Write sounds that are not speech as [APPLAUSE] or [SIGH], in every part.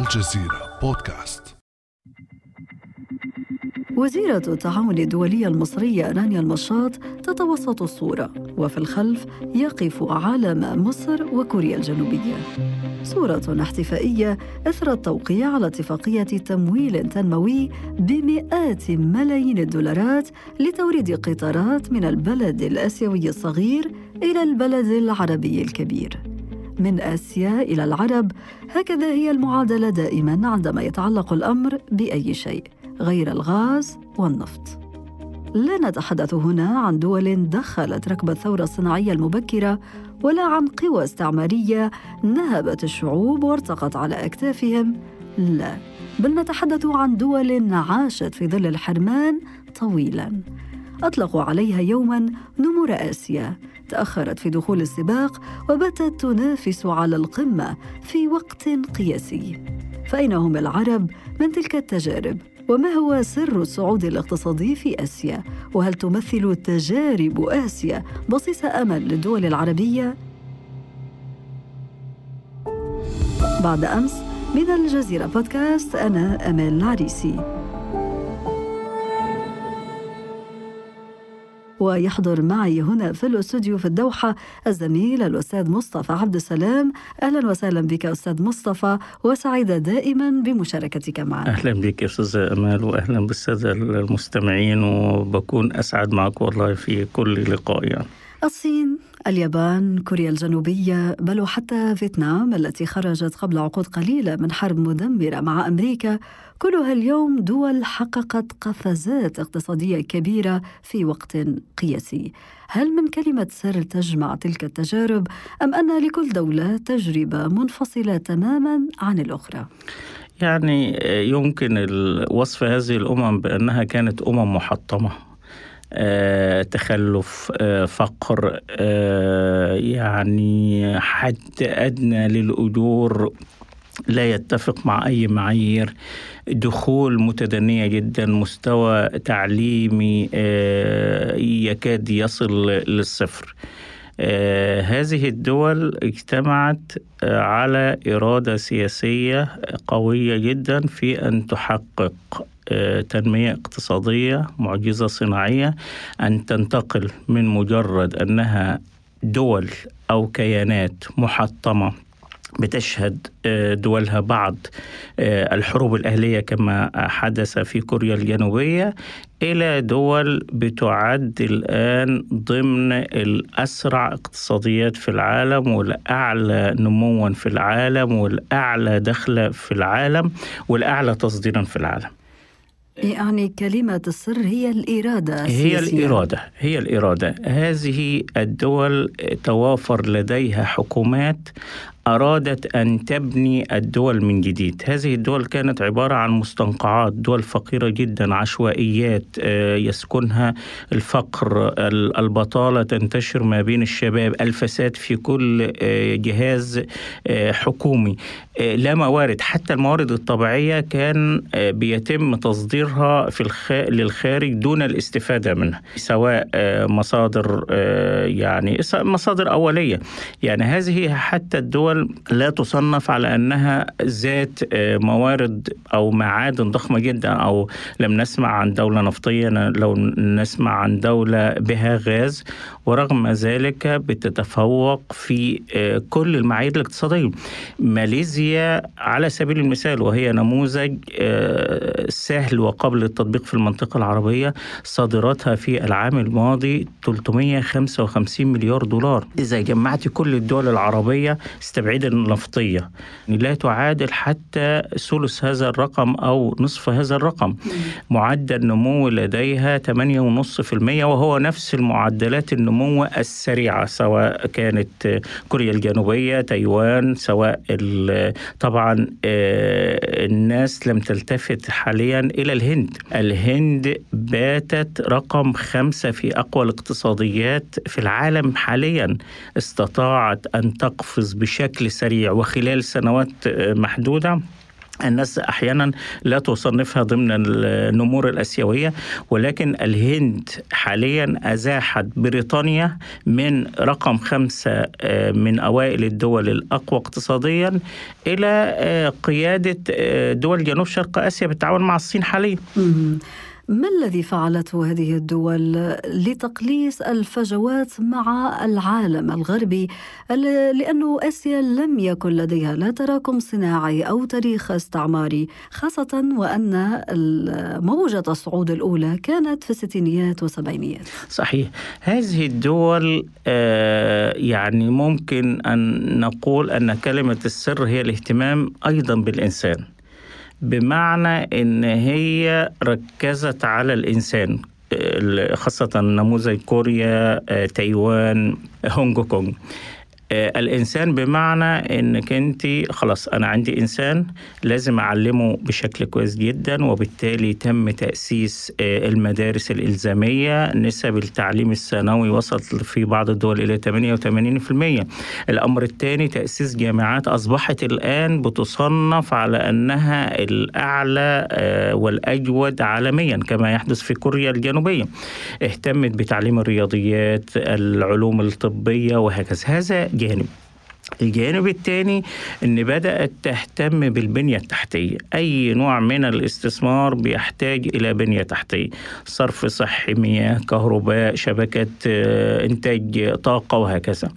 الجزيرة بودكاست. وزيرة التعاون الدولية المصرية رانيا المشاط تتوسط الصورة وفي الخلف يقف علم مصر وكوريا الجنوبية. صورة احتفائية إثر التوقيع على اتفاقية تمويل تنموي بمئات ملايين الدولارات لتوريد قطارات من البلد الآسيوي الصغير إلى البلد العربي الكبير. من آسيا إلى العرب هكذا هي المعادلة دائما عندما يتعلق الأمر بأي شيء غير الغاز والنفط. لا نتحدث هنا عن دول دخلت ركب الثورة الصناعية المبكرة ولا عن قوى استعمارية نهبت الشعوب وارتقت على أكتافهم. لا بل نتحدث عن دول عاشت في ظل الحرمان طويلا. أطلقوا عليها يوما نمور آسيا. تأخرت في دخول السباق وباتت تنافس على القمة في وقت قياسي. فاين هم العرب من تلك التجارب؟ وما هو سر الصعود الاقتصادي في آسيا؟ وهل تمثل تجارب آسيا بصيص أمل للدول العربية؟ بعد أمس من الجزيرة بودكاست أنا أمال العريسي. ويحضر معي هنا في الاستوديو في الدوحة الزميل الأستاذ مصطفى عبد السلام أهلا وسهلا بك أستاذ مصطفى وسعيدة دائما بمشاركتك معنا أهلا بك أستاذ أمال وأهلا بالسادة المستمعين وبكون أسعد معك والله في كل لقاء يعني. الصين اليابان كوريا الجنوبية بل وحتى فيتنام التي خرجت قبل عقود قليلة من حرب مدمرة مع أمريكا كلها اليوم دول حققت قفزات اقتصادية كبيرة في وقت قياسي هل من كلمة سر تجمع تلك التجارب أم أن لكل دولة تجربة منفصلة تماما عن الأخرى؟ يعني يمكن وصف هذه الأمم بأنها كانت أمم محطمة تخلف آه، فقر آه، يعني حد أدنى للأجور. لا يتفق مع أي معايير. دخول متدنية جدا مستوى تعليمي يكاد يصل للصفر. هذه الدول اجتمعت على إرادة سياسية قوية جدا في أن تحقق تنمية اقتصادية معجزة صناعية أن تنتقل من مجرد أنها دول أو كيانات محطمة بتشهد آه، دولها بعض آه، الحروب الأهلية كما حدث في كوريا الجنوبية إلى دول بتعد الآن ضمن الأسرع اقتصاديات في العالم والأعلى نموا في العالم والأعلى دخل في العالم والأعلى تصديرا في العالم. يعني كلمة السر هي الإرادة هي الإرادة هي الإرادة. هذه الدول توافر لديها حكومات أرادت أن تبني الدول من جديد. هذه الدول كانت عبارة عن مستنقعات دول فقيرة جدا عشوائيات آه، يسكنها الفقر البطالة تنتشر ما بين الشباب الفساد في كل آه، جهاز آه، حكومي. لا موارد حتى الموارد الطبيعية كان بيتم تصديرها في الخ... للخارج دون الاستفادة منها سواء مصادر يعني مصادر أولية. يعني هذه حتى الدول لا تصنف على أنها ذات آه، موارد أو معادن ضخمة جدا أو لم نسمع عن دولة نفطية لو نسمع عن دولة بها غاز ورغم ذلك بتتفوق في آه، كل المعايير الاقتصادية. ماليزيا على سبيل المثال وهي نموذج آه، سهل وقبل التطبيق في المنطقة العربية صادراتها في العام الماضي 355 مليار دولار. إذا جمعت كل الدول العربية استبعد النفطية لا تعادل حتى ثلث هذا الرقم أو نصف هذا الرقم. معدل نمو لديها 8.5% وهو نفس المعدلات النمو السريعة سواء كانت كوريا الجنوبية تايوان سواء طبعا آه، الناس لم تلتفت حاليا إلى الهند. الهند باتت رقم خمسة في أقوى الاقتصاديات في العالم حاليا. استطاعت أن تقفز بشكل سريع وخلال سنوات محدودة. الناس أحيانا لا تصنفها ضمن النمور الآسيوية ولكن الهند حاليا أزاحت بريطانيا من رقم خمسة آه، من أوائل الدول الأقوى اقتصاديا إلى آه، قيادة آه، دول جنوب شرق آسيا بالتعاون مع الصين حاليا. ما الذي فعلته هذه الدول لتقليص الفجوات مع العالم الغربي؟ لأنه آسيا لم يكن لديها لا تراكم صناعي أو تاريخ استعماري خاصة وأن موجة الصعود الأولى كانت في الستينيات والسبعينيات. صحيح. هذه الدول آه، يعني ممكن أن نقول أن كلمة السر هي الاهتمام أيضا بالإنسان. بمعنى إن هي ركزت على الإنسان خاصة نموذج كوريا آه، تايوان هونج كونج. الإنسان بمعنى إنك أنت خلاص أنا عندي إنسان لازم أعلمه بشكل كويس جدا وبالتالي تم تأسيس آه، المدارس الإلزامية نسب التعليم الثانوي وصلت في بعض الدول إلى 88% الأمر الثاني تأسيس جامعات أصبحت الآن بتصنف على أنها الأعلى آه، والأجود عالميا كما يحدث في كوريا الجنوبية. اهتمت بتعليم الرياضيات العلوم الطبية وهكذا. هذا again. الجانب الثاني إن بدأت تهتم بالبنية التحتية. أي نوع من الاستثمار بيحتاج إلى بنية تحتية. صرف صحي مياه كهرباء شبكه آه، إنتاج طاقة وهكذا.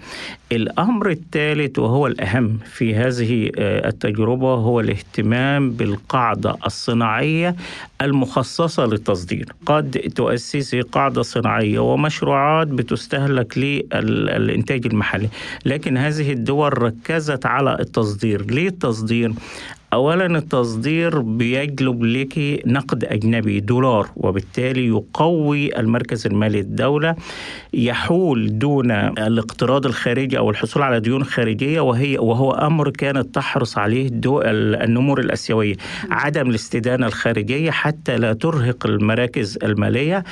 الأمر الثالث وهو الأهم في هذه آه، التجربة هو الاهتمام بالقاعدة الصناعية المخصصة للتصدير. قد تؤسسي قاعدة صناعية ومشروعات بتستهلك للإنتاج المحلي لكن هذه الدول ركزت على التصدير. ليه التصدير؟ اولا التصدير بيجلب لك نقد أجنبي دولار وبالتالي يقوي المركز المالي الدولة يحول دون الاقتراض الخارجي أو الحصول على ديون خارجية وهي وهو أمر كانت تحرص عليه النمور الآسيوية. عدم الاستدانة الخارجية حتى لا ترهق المراكز المالية.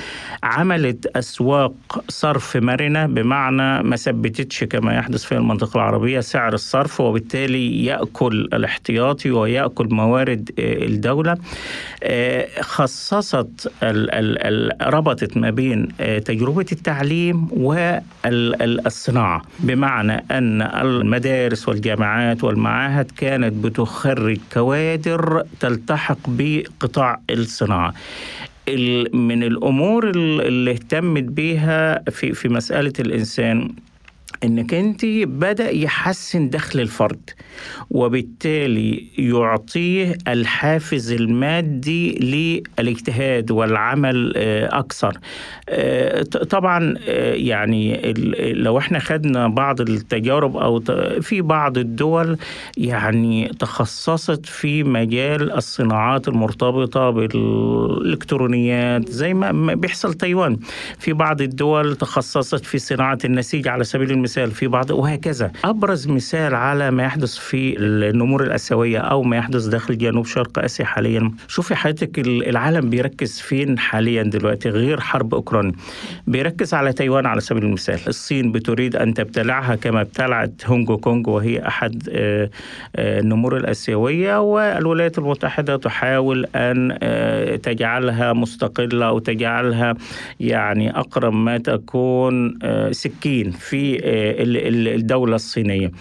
عملت أسواق صرف مرنة بمعنى ما ثبتتش كما يحدث في المنطقة العربية سعر الصرف وبالتالي يأكل الاحتياطي ويأكل موارد آه، الدولة. آه، خصصت ربطت ما بين آه، تجربة التعليم والصناعة بمعنى أن المدارس والجامعات والمعاهد كانت بتخرج كوادر تلتحق بقطاع الصناعة. من الأمور اللي اهتمت بيها في في مسألة الإنسان إنك أنت بدأ يحسن دخل الفرد وبالتالي يعطيه الحافز المادي للاجتهاد والعمل آه، أكثر. آه، طبعا آه، يعني لو إحنا خدنا بعض التجارب أو في بعض الدول يعني تخصصت في مجال الصناعات المرتبطة بالإلكترونيات زي ما بيحصل تايوان. في بعض الدول تخصصت في صناعة النسيج على سبيل المثال مثال في بعض وهكذا. أبرز مثال على ما يحدث في النمور الآسيوية أو ما يحدث داخل جنوب شرق آسيا حاليا. شوفي حضرتك العالم بيركز فين حاليا دلوقتي غير حرب أوكرانيا بيركز على تايوان على سبيل المثال. الصين بتريد أن تبتلعها كما ابتلعت هونج كونج وهي أحد آه، آه، النمور الآسيوية والولايات المتحدة تحاول أن آه، تجعلها مستقلة أو تجعلها يعني أقرب ما تكون سكين في الدولة الصينية.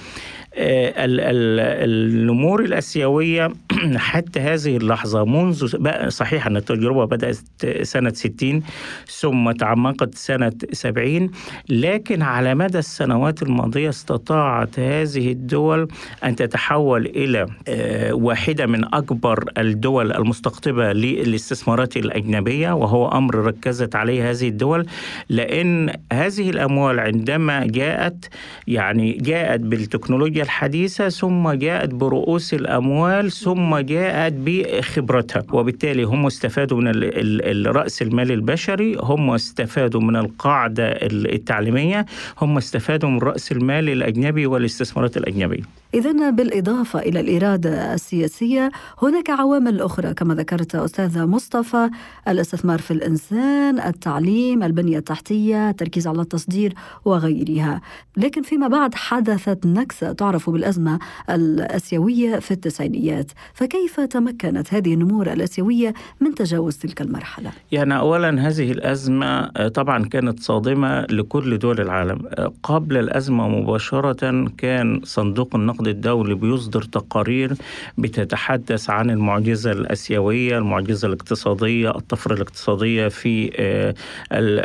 النمور الآسيوية [CLEARS THROAT] حتى هذه اللحظة منذ صحيح أن التجربة بدأت سنة 60 ثم تعمقت سنة 70 لكن على مدى السنوات الماضية استطاعت هذه الدول أن تتحول إلى آه، واحدة من أكبر الدول المستقطبة للاستثمارات الأجنبية وهو أمر ركزت عليه هذه الدول لأن هذه الأموال عندما جاءت يعني جاءت بالتكنولوجيا الحديثة ثم جاءت برؤوس الأموال ثم جاءت بخبرتها. وبالتالي هم استفادوا من الرأس المال البشري هم استفادوا من القاعدة التعليمية هم استفادوا من رأس المال الأجنبي والاستثمارات الأجنبية. إذا بالإضافة إلى الإرادة السياسية هناك عوامل أخرى كما ذكرت أستاذ مصطفى الاستثمار في الإنسان التعليم البنية التحتية التركيز على التصدير وغيرها. لكن فيما بعد حدثت نكسة تعرف بالأزمة الأسيوية في التسعينيات. فكيف تمكنت هذه النمور الأسيوية من تجاوز تلك المرحلة؟ يعني أولا هذه الأزمة آه، طبعا كانت صادمة لكل دول العالم. آه، قبل الأزمة مباشرة كان صندوق النقد الدولي بيصدر تقارير بتتحدث عن المعجزة الأسيوية المعجزة الاقتصادية الطفرة الاقتصادية في آه،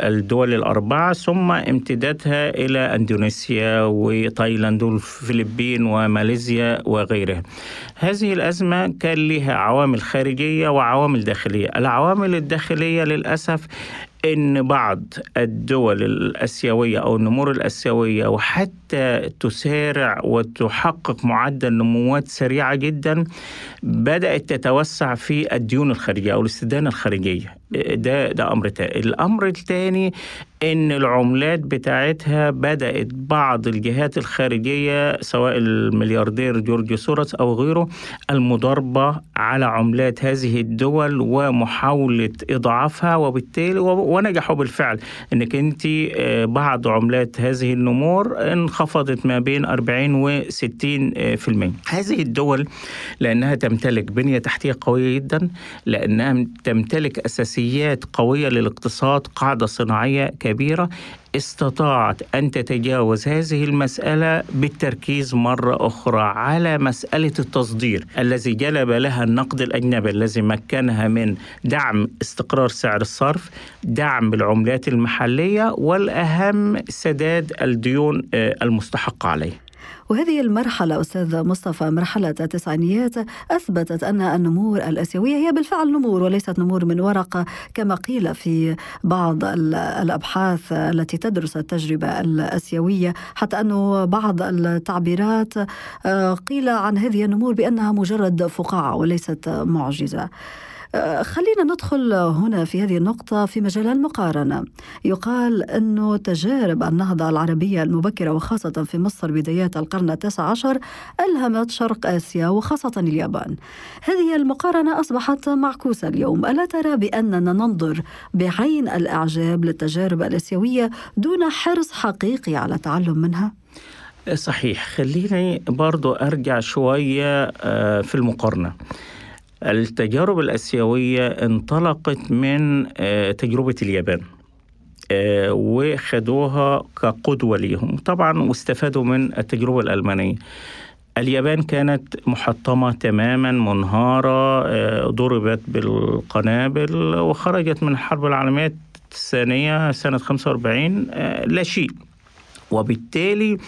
الدول الأربعة ثم امتدادها إلى أندونيسيا وتايلاند والفلبين وماليزيا وغيرها. هذه الأزمة كان لها عوامل خارجية وعوامل داخلية. العوامل الداخلية للأسف إن بعض الدول الآسيوية أو النمور الآسيوية وحتى تسارع وتحقق معدل نموات سريعة جدا بدأت تتوسع في الديون الخارجية أو الاستدانه الخارجيه ده ده أمر تاني الأمر الثاني إن العملات بتاعتها بدأت بعض الجهات الخارجية سواء الملياردير جورج سوروس أو غيره المضاربة على عملات هذه الدول ومحاولة إضعافها وبالتالي ونجحوا بالفعل. إنك أنت آه، بعض عملات هذه النمور انخفضت ما بين 40 و 60% هذه الدول لأنها تمتلك بنية تحتية قوية جدا لأنها تمتلك اساسيات قوية للاقتصاد قاعدة صناعية كبيرة استطاعت أن تتجاوز هذه المسألة بالتركيز مرة أخرى على مسألة التصدير الذي جلب لها النقد الأجنبي الذي مكنها من دعم استقرار سعر الصرف، دعم العملات المحلية والأهم سداد الديون آه، المستحقة عليه. وهذه المرحلة أستاذ مصطفى مرحلة التسعينيات أثبتت أن النمور الآسيوية هي بالفعل نمور وليست نمور من ورقة كما قيل في بعض الأبحاث التي تدرس التجربة الآسيوية حتى أنه بعض التعبيرات آه، قيل عن هذه النمور بأنها مجرد فقاعة وليست معجزة. خلينا ندخل هنا في هذه النقطة في مجال المقارنة. يقال أنه تجارب النهضة العربية المبكرة وخاصة في مصر بدايات القرن التاسع عشر ألهمت شرق آسيا وخاصة اليابان. هذه المقارنة أصبحت معكوسة اليوم. ألا ترى بأننا ننظر بعين الإعجاب للتجارب الآسيوية دون حرص حقيقي على التعلم منها؟ صحيح. خليني برضو أرجع شوية آه، في المقارنة. التجارب الآسيوية انطلقت من آه، تجربة اليابان آه، وخدوها كقدوة ليهم. طبعا واستفادوا من التجربة الألمانية. اليابان كانت محطمة تماما منهارة آه، ضربت بالقنابل وخرجت من الحرب العالمية الثانية سنة 45 لا شيء. وبالتالي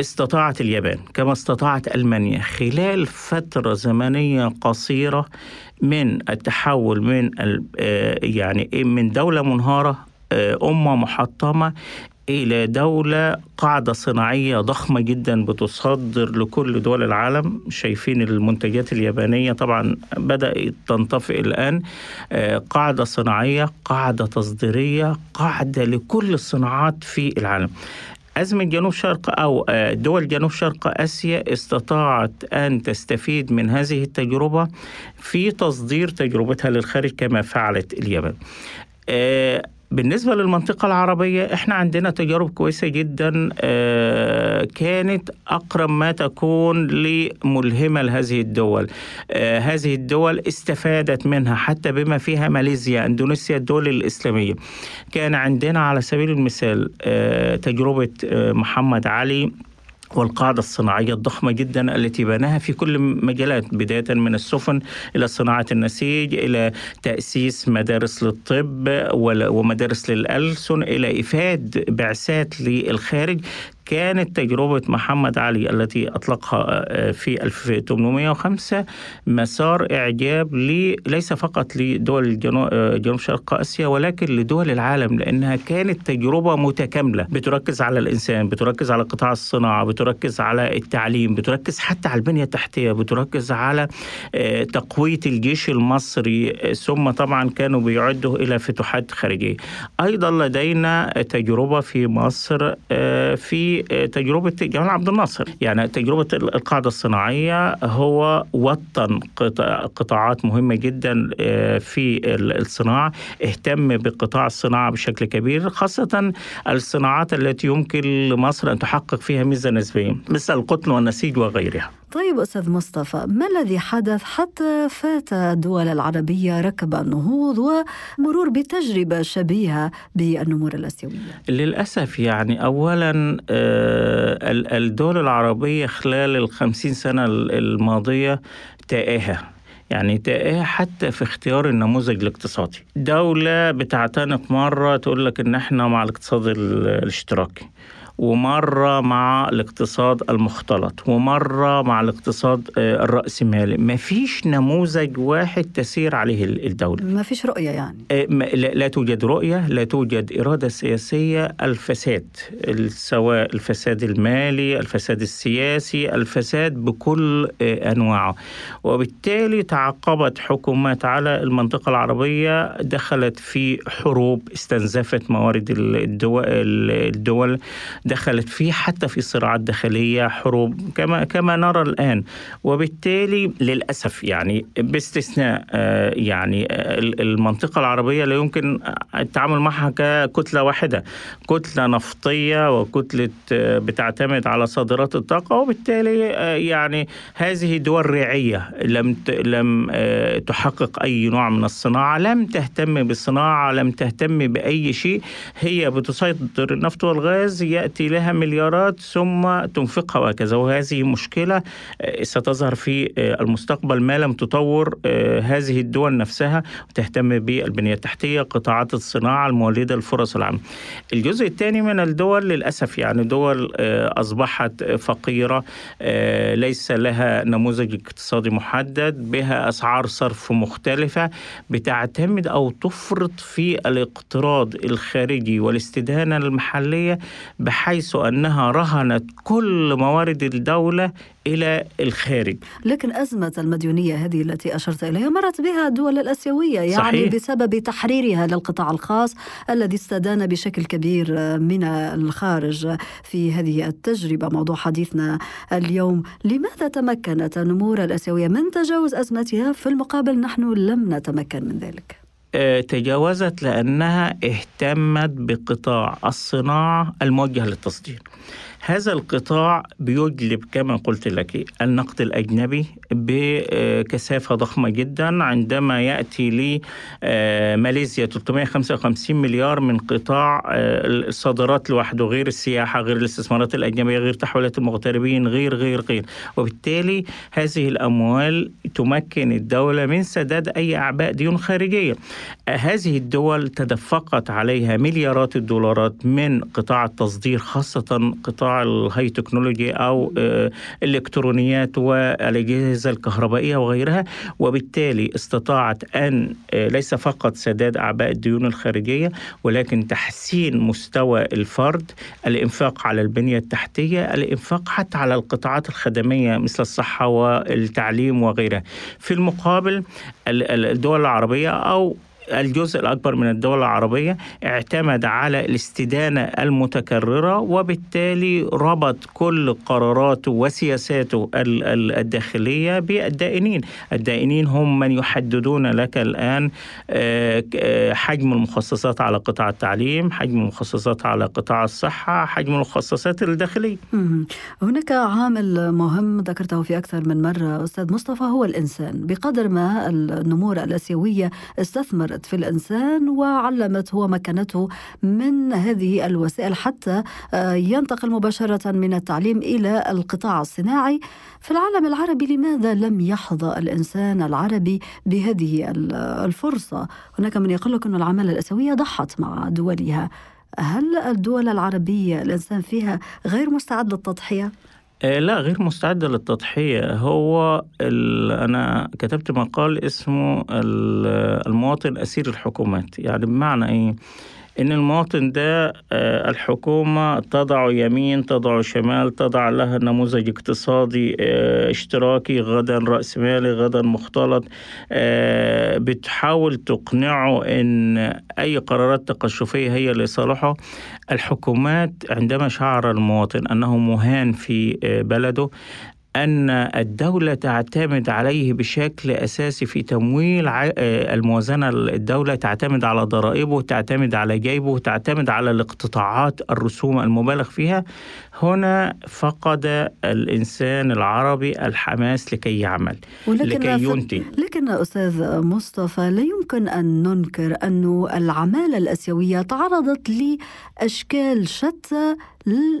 استطاعت اليابان كما استطاعت ألمانيا خلال فترة زمنية قصيرة من التحول من آه، يعني إيه، من دولة منهارة آه، أمة محطمة إلى دولة قاعدة صناعية ضخمة جدا بتصدر لكل دول العالم. شايفين المنتجات اليابانية طبعا بدأت تنطفئ الآن آه، قاعدة صناعية قاعدة تصديرية قاعدة لكل الصناعات في العالم. أزمة جنوب شرق أو آه، دول جنوب شرق آسيا استطاعت أن تستفيد من هذه التجربة في تصدير تجربتها للخارج كما فعلت اليابان. بالنسبة للمنطقة العربية إحنا عندنا تجارب كويسة جدا آه، كانت أقرب ما تكون لملهمة لهذه الدول. آه، هذه الدول استفادت منها حتى بما فيها ماليزيا إندونيسيا الدول الإسلامية. كان عندنا على سبيل المثال آه، تجربة محمد علي والقاعدة الصناعية الضخمة جدا التي بناها في كل مجالات بداية من السفن إلى صناعة النسيج إلى تأسيس مدارس للطب ومدارس للألسن إلى إفاد بعثات للخارج. كانت تجربة محمد علي التي أطلقها آه، في 1805 مسار إعجاب لي ليس فقط لدول آه، جنوب شرق آسيا ولكن لدول العالم لأنها كانت تجربة متكاملة. بتركز على الإنسان بتركز على قطاع الصناعة بتركز على التعليم بتركز حتى على البنية التحتية بتركز على آه، تقوية الجيش المصري. ثم طبعا كانوا بيعدوا إلى فتوحات خارجية. أيضا لدينا تجربة في مصر في تجربة جمال عبد الناصر. يعني تجربة القاعدة الصناعية هو وطن قطاعات مهمة جدا في الصناعة. اهتم بقطاع الصناعة بشكل كبير خاصة الصناعات التي يمكن لمصر أن تحقق فيها ميزة نسبية مثل القطن والنسيج وغيرها. طيب أستاذ مصطفى ما الذي حدث حتى فات الدول العربية ركب النهوض ومرور بتجربة شبيهة بالنمور الآسيوية؟ للأسف يعني أولا آه، الدول العربية خلال الخمسين سنة الماضية تائهة. يعني تلاقيها حتى في اختيار النموذج الاقتصادي. دولة بتعتنق مرة تقول لك إن إحنا مع الاقتصاد الاشتراكي. ومرة مع الاقتصاد المختلط ومرة مع الاقتصاد آه، الرأسمالي. ما فيش نموذج واحد تسير عليه الدولة. ما فيش رؤية يعني. آه، لا توجد رؤية لا توجد إرادة سياسية. الفساد سواء الفساد المالي الفساد السياسي الفساد بكل آه، أنواعه. وبالتالي تعاقبت حكومات على المنطقة العربية دخلت في حروب استنزفت موارد الدول, الدول دخلت فيه حتى في صراعات داخليه حروب كما كما نرى الآن. وبالتالي للأسف يعني باستثناء آه، يعني آه، المنطقة العربية لا يمكن التعامل معها ككتلة واحدة كتلة نفطية وكتلة آه، بتعتمد على صادرات الطاقة. وبالتالي يعني هذه دول ريعية لم لم تحقق أي نوع من الصناعة لم تهتم بالصناعة لم تهتم بأي شيء. هي بتصدر النفط والغاز يأتي تأتي لها مليارات ثم تنفقها وهكذا. وهذه مشكلة آه، ستظهر في آه، المستقبل ما لم تطور آه، هذه الدول نفسها وتهتم بالبنية التحتية قطاعات الصناعة المولدة الفرص العامة الجزء الثاني من الدول للأسف يعني دول أصبحت فقيرة ليس لها نموذج اقتصادي محدد بها أسعار صرف مختلفة بتعتمد أو تفرط في الاقتراض الخارجي والاستدانة المحلية بحيث أنها رهنت كل موارد الدولة إلى الخارج. لكن أزمة المديونية هذه التي أشرت إليها مرت بها الدول الأسيوية يعني صحيح. بسبب تحريرها للقطاع الخاص الذي استدان بشكل كبير من الخارج في هذه التجربة. موضوع حديثنا اليوم لماذا تمكنت النمور الأسيوية من تجاوز أزمتها؟ في المقابل نحن لم نتمكن من ذلك. تجاوزت لأنها اهتمت بقطاع الصناعة الموجه للتصدير. هذا القطاع بيجلب كما قلت لك النقد الأجنبي بكثافة ضخمة جدا عندما يأتي لماليزيا 355 مليار من قطاع آه، الصادرات لوحده غير السياحة غير الاستثمارات الأجنبية غير تحويلات المغتربين غير غير غير. وبالتالي هذه الأموال تمكن الدولة من سداد أي أعباء ديون خارجية. هذه الدول تدفقت عليها مليارات الدولارات من قطاع التصدير خاصة قطاع ال high technology أو آه، الالكترونيات والأجهزة الكهربائية وغيرها وبالتالي استطاعت أن آه، ليس فقط سداد أعباء الديون الخارجية ولكن تحسين مستوى الفرد الإنفاق على البنية التحتية الإنفاق حتى على القطاعات الخدمية مثل الصحة والتعليم وغيرها. في المقابل الدول العربية أو الجزء الأكبر من الدول العربية اعتمد على الاستدانة المتكررة وبالتالي ربط كل قراراته وسياساته الداخلية بالدائنين. الدائنين هم من يحددون لك الآن آه، آه، حجم المخصصات على قطاع التعليم حجم المخصصات على قطاع الصحة حجم المخصصات الداخلية. هناك عامل مهم ذكرته في أكثر من مرة أستاذ مصطفى هو الإنسان. بقدر ما النمور الآسيوية استثمرت في الإنسان وعلمته ومكنته من هذه الوسائل حتى آه، ينتقل مباشرة من التعليم إلى القطاع الصناعي. في العالم العربي لماذا لم يحظى الإنسان العربي بهذه الفرصة؟ هناك من يقول لك أن العمالة الأسيوية ضحت مع دولها. هل الدول العربية الإنسان فيها غير مستعد للتضحية؟ آه، لا غير مستعدة للتضحية. هو أنا كتبت مقال اسمه المواطن أسير الحكومات. يعني بمعنى إيه؟ إن المواطن ده الحكومة تضع يمين تضع شمال تضع لها نموذج اقتصادي اشتراكي غدا رأسمالي غدا مختلط بتحاول تقنعه إن أي قرارات تقشفية هي لصالحه الحكومات عندما شعر المواطن أنه مهان في بلده أن الدولة تعتمد عليه بشكل أساسي في تمويل الموازنة الدولة تعتمد على ضرائبه تعتمد على جيبه تعتمد على الاقتطاعات الرسوم المبالغ فيها. هنا فقد الإنسان العربي الحماس لكي يعمل لكي ينتج. لكن أستاذ مصطفى لا يمكن أن ننكر أن العمالة الأسيوية تعرضت لأشكال شتى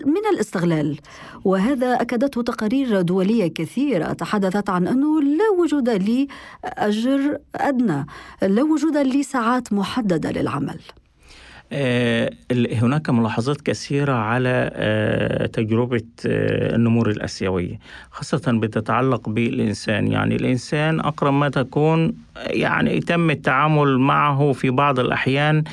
من الاستغلال. وهذا أكدته تقارير دولية كثيرة تحدثت عن أنه لا وجود لأجر أدنى لا وجود لساعات محددة للعمل. هناك ملاحظات كثيرة على تجربة النمور الآسيوية خاصة بتتعلق بالإنسان. يعني الإنسان أقرب ما تكون يعني يتم التعامل معه في بعض الأحيان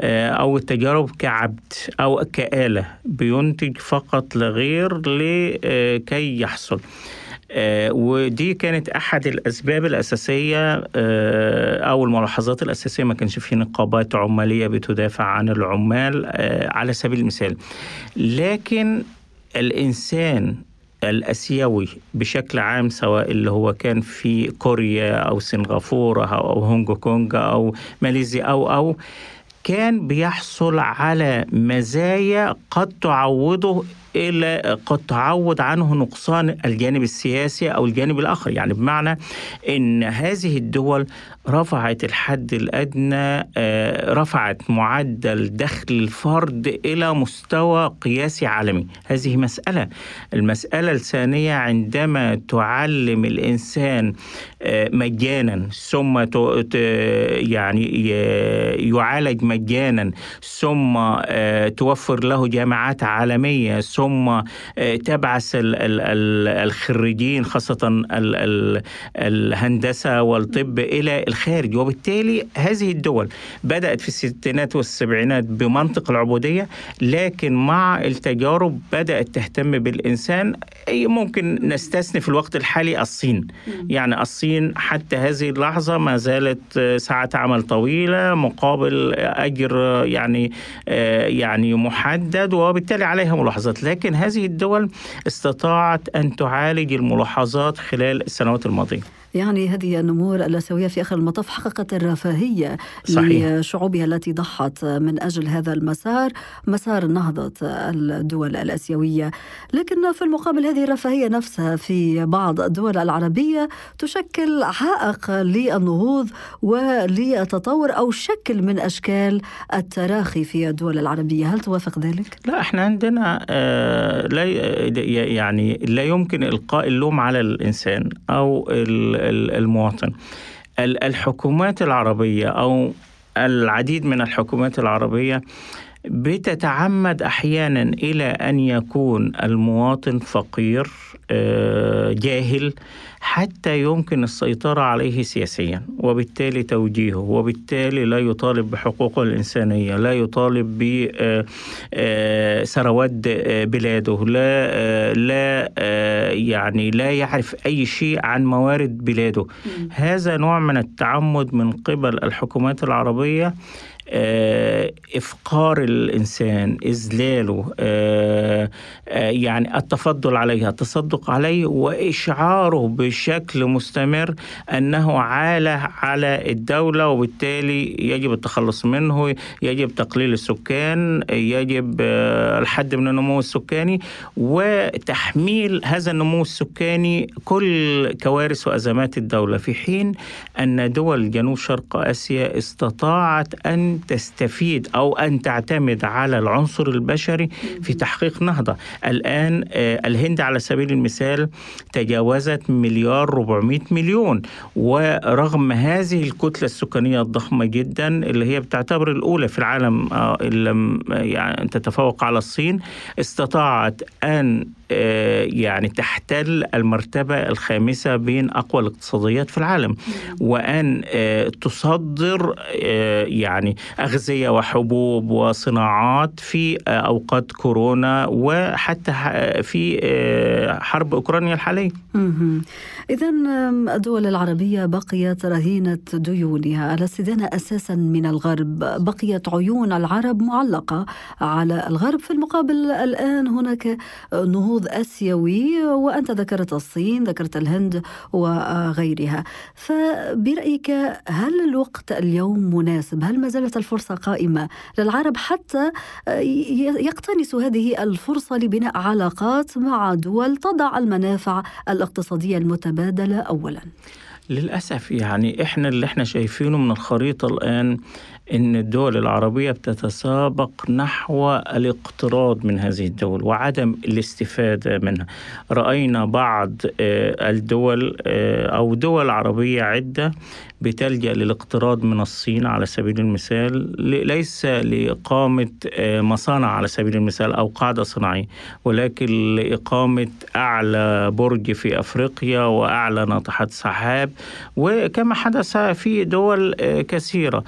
أو التجارب كعبد أو كآلة بينتج فقط لغير لكي يحصل. آه ودي كانت أحد الأسباب الأساسية آه أو الملاحظات الأساسية. ما كانش في نقابات عمالية بتدافع عن العمال آه على سبيل المثال. لكن الإنسان الأسيوي بشكل عام سواء اللي هو كان في كوريا أو سنغافورة أو هونج كونج أو ماليزيا أو أو كان بيحصل على مزايا قد تعوضه إلى قد تعوض عنه نقصان الجانب السياسي أو الجانب الآخر. يعني بمعنى إن هذه الدول رفعت الحد الأدنى رفعت معدل دخل الفرد إلى مستوى قياسي عالمي. هذه مسألة. المسألة الثانية عندما تعلم الإنسان مجانا ثم يعني يعالج مجانا ثم توفر له جامعات عالمية ثم تبعث الخريجين خاصة الهندسة والطب إلى الخارج. وبالتالي هذه الدول بدأت في الستينات والسبعينات بمنطق العبودية لكن مع التجارب بدأت تهتم بالإنسان. ممكن نستثني في الوقت الحالي الصين. يعني الصين حتى هذه اللحظة ما زالت ساعات عمل طويلة مقابل أجر يعني يعني محدد وبالتالي عليها ملاحظات لكن هذه الدول استطاعت أن تعالج الملاحظات خلال السنوات الماضية. يعني هذه النمور الآسيوية في آخر المطاف حققت الرفاهية صحيح. لشعوبها التي ضحت من أجل هذا المسار مسار نهضة الدول الآسيوية لكن في المقابل هذه الرفاهية نفسها في بعض الدول العربية تشكل عائق للنهوض وللتطور أو شكل من أشكال التراخي في الدول العربية هل توافق ذلك؟ لا إحنا عندنا آه لا يعني لا يمكن إلقاء اللوم على الإنسان أو المواطن. الحكومات العربية أو العديد من الحكومات العربية بتتعمد أحيانا إلى أن يكون المواطن فقير جاهل حتى يمكن السيطرة عليه سياسيا وبالتالي توجيهه وبالتالي لا يطالب بحقوقه الإنسانية لا يطالب بثروات بلاده لا لا يعني لا يعرف أي شيء عن موارد بلاده. هذا نوع من التعمد من قبل الحكومات العربية إفقار الإنسان إذلاله يعني التفضل عليه التصدق عليه وإشعاره بشكل مستمر أنه عالة على الدولة وبالتالي يجب التخلص منه يجب تقليل السكان يجب الحد من النمو السكاني وتحميل هذا النمو السكاني كل كوارث وأزمات الدولة في حين أن دول جنوب شرق آسيا استطاعت تستفيد أو أن تعتمد على العنصر البشري في تحقيق نهضة. الآن الهند على سبيل المثال تجاوزت مليار 400 مليون ورغم هذه الكتلة السكانية الضخمة جدا اللي هي بتعتبر الأولى في العالم إن لم يعني تتفوق على الصين استطاعت أن يعني تحتل المرتبة الخامسة بين أقوى الاقتصاديات في العالم. وأن تصدر يعني أغذية وحبوب وصناعات في أوقات كورونا وحتى في حرب أوكرانيا الحالية. إذا الدول العربية بقيت رهينة ديونها. الاستدانة أساسا من الغرب. بقيت عيون العرب معلقة على الغرب. في المقابل الآن هناك نهوض آسيوي وأنت ذكرت الصين ذكرت الهند وغيرها. فبرأيك هل الوقت اليوم مناسب؟ هل ما زالت الفرصة قائمة للعرب حتى يقتنسوا هذه الفرصة لبناء علاقات مع دول تضع المنافع الاقتصادية المتبادلة؟ أولا. للأسف يعني إحنا اللي إحنا شايفينه من الخريطة الآن إن الدول العربية بتتسابق نحو الاقتراض من هذه الدول وعدم الاستفادة منها. رأينا بعض آه، الدول آه، أو دول عربية عدة بتلجأ للاقتراض من الصين على سبيل المثال ليس لإقامة آه، مصانع على سبيل المثال أو قاعدة صناعية ولكن لإقامة أعلى برج في أفريقيا وأعلى ناطحات سحاب وكما حدث في دول كثيرة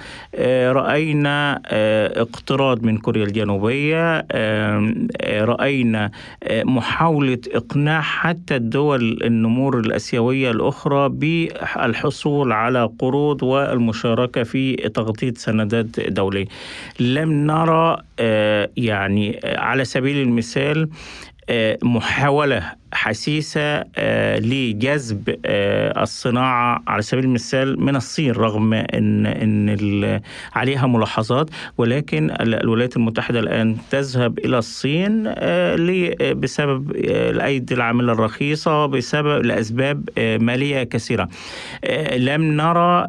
رأينا آه، اقتراض من كوريا الجنوبية آه، رأينا آه، محاولة إقناع حتى الدول النمور الأسيوية الأخرى بالحصول على قروض والمشاركة في تغطية سندات دولية. لم نرى يعني على سبيل المثال محاولة حسيسة آه، لجذب آه، الصناعة على سبيل المثال من الصين رغم أن أن عليها ملاحظات. ولكن الولايات المتحدة الآن تذهب إلى الصين آه، بسبب الأيدي العاملة الرخيصة بسبب لأسباب مالية كثيرة. لم نرى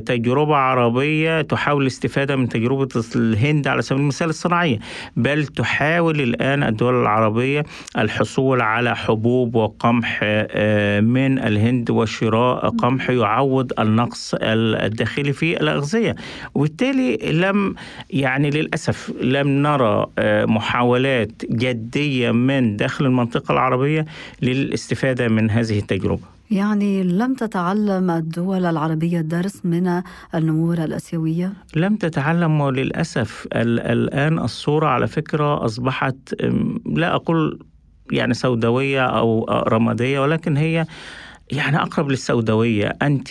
تجربة عربية تحاول الاستفادة من تجربة الهند على سبيل المثال الصناعية بل تحاول الآن الدول العربية الحصول على حب حبوب وقمح آه، من الهند وشراء قمح يعوض النقص الداخلي في الأغذية وبالتالي لم يعني للأسف لم نرى آه، محاولات جدية من داخل المنطقة العربية للاستفادة من هذه التجربة يعني لم تتعلم الدول العربية الدرس من النمور الأسيوية؟ لم تتعلم وللأسف الآن الصورة على فكرة أصبحت لا أقول يعني سوداوية أو رمادية ولكن هي يعني أقرب للسوداوية. أنت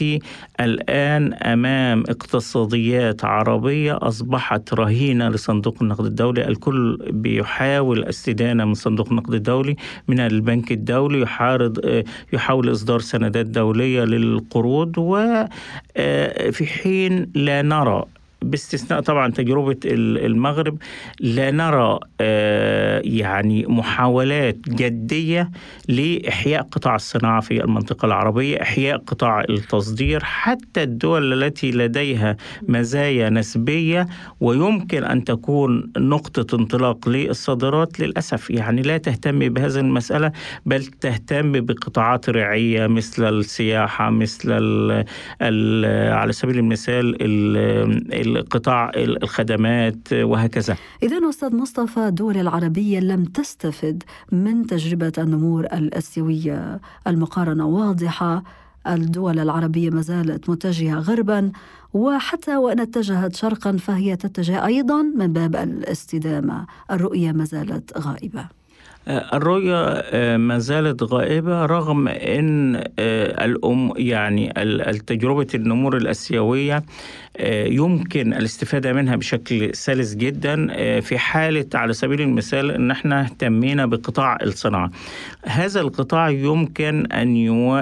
الآن أمام اقتصاديات عربية أصبحت رهينة لصندوق النقد الدولي. الكل بيحاول استدانة من صندوق النقد الدولي من البنك الدولي يحارض يحاول إصدار سندات دولية للقروض. وفي حين لا نرى باستثناء طبعا تجربة المغرب لا نرى آه، يعني محاولات جدية لإحياء قطاع الصناعة في المنطقة العربية إحياء قطاع التصدير حتى الدول التي لديها مزايا نسبية ويمكن أن تكون نقطة انطلاق للصادرات للأسف. يعني لا تهتم بهذه المسألة بل تهتم بقطاعات رعية مثل السياحة مثل ال ال على سبيل المثال ال قطاع الخدمات وهكذا. إذا أستاذ مصطفى الدول العربية لم تستفد من تجربة النمور الأسيوية المقارنة. واضحة الدول العربية ما زالت متجهة غربا وحتى وإن اتجهت شرقا فهي تتجه أيضا من باب الاستدامة. الرؤية ما زالت غائبة. الرؤية آه، ما زالت غائبة رغم أن آه، الأم يعني التجربة النمور الأسيوية آه، يمكن الاستفادة منها بشكل سلس جدا في حالة على سبيل المثال أن إحنا اهتمينا بقطاع الصناعة. هذا القطاع يمكن أن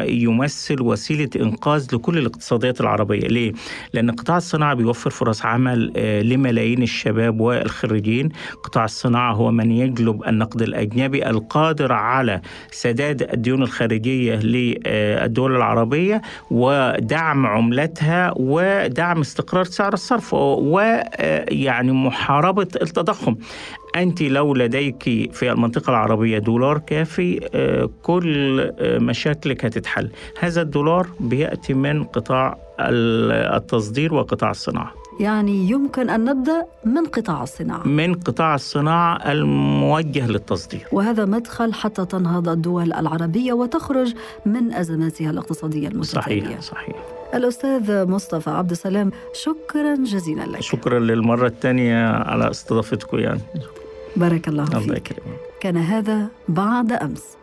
يمثل وسيلة إنقاذ لكل الاقتصاديات العربية. ليه؟ لأن قطاع الصناعة بيوفر فرص عمل لملايين الشباب والخريجين. قطاع الصناعة هو من يجلب النقد الأجنبي الأجنبي القادر على سداد الديون الخارجية للدول العربية ودعم عملتها ودعم استقرار سعر الصرف ويعني محاربة التضخم. أنت لو لديك في المنطقة العربية دولار كافي كل مشاكلك هتتحل. هذا الدولار بيأتي من قطاع التصدير وقطاع الصناعة. يعني يمكن أن نبدأ من قطاع الصناعة. من قطاع الصناعة الموجه للتصدير. وهذا مدخل حتى تنهض الدول العربية وتخرج من أزماتها الاقتصادية المتتالية. صحيح صحيح. الأستاذ مصطفى عبد السلام شكرا جزيلا لك. شكرا للمرة الثانية على استضافتكم يعني بارك الله الله فيك يكرمك. كان هذا بعد أمس.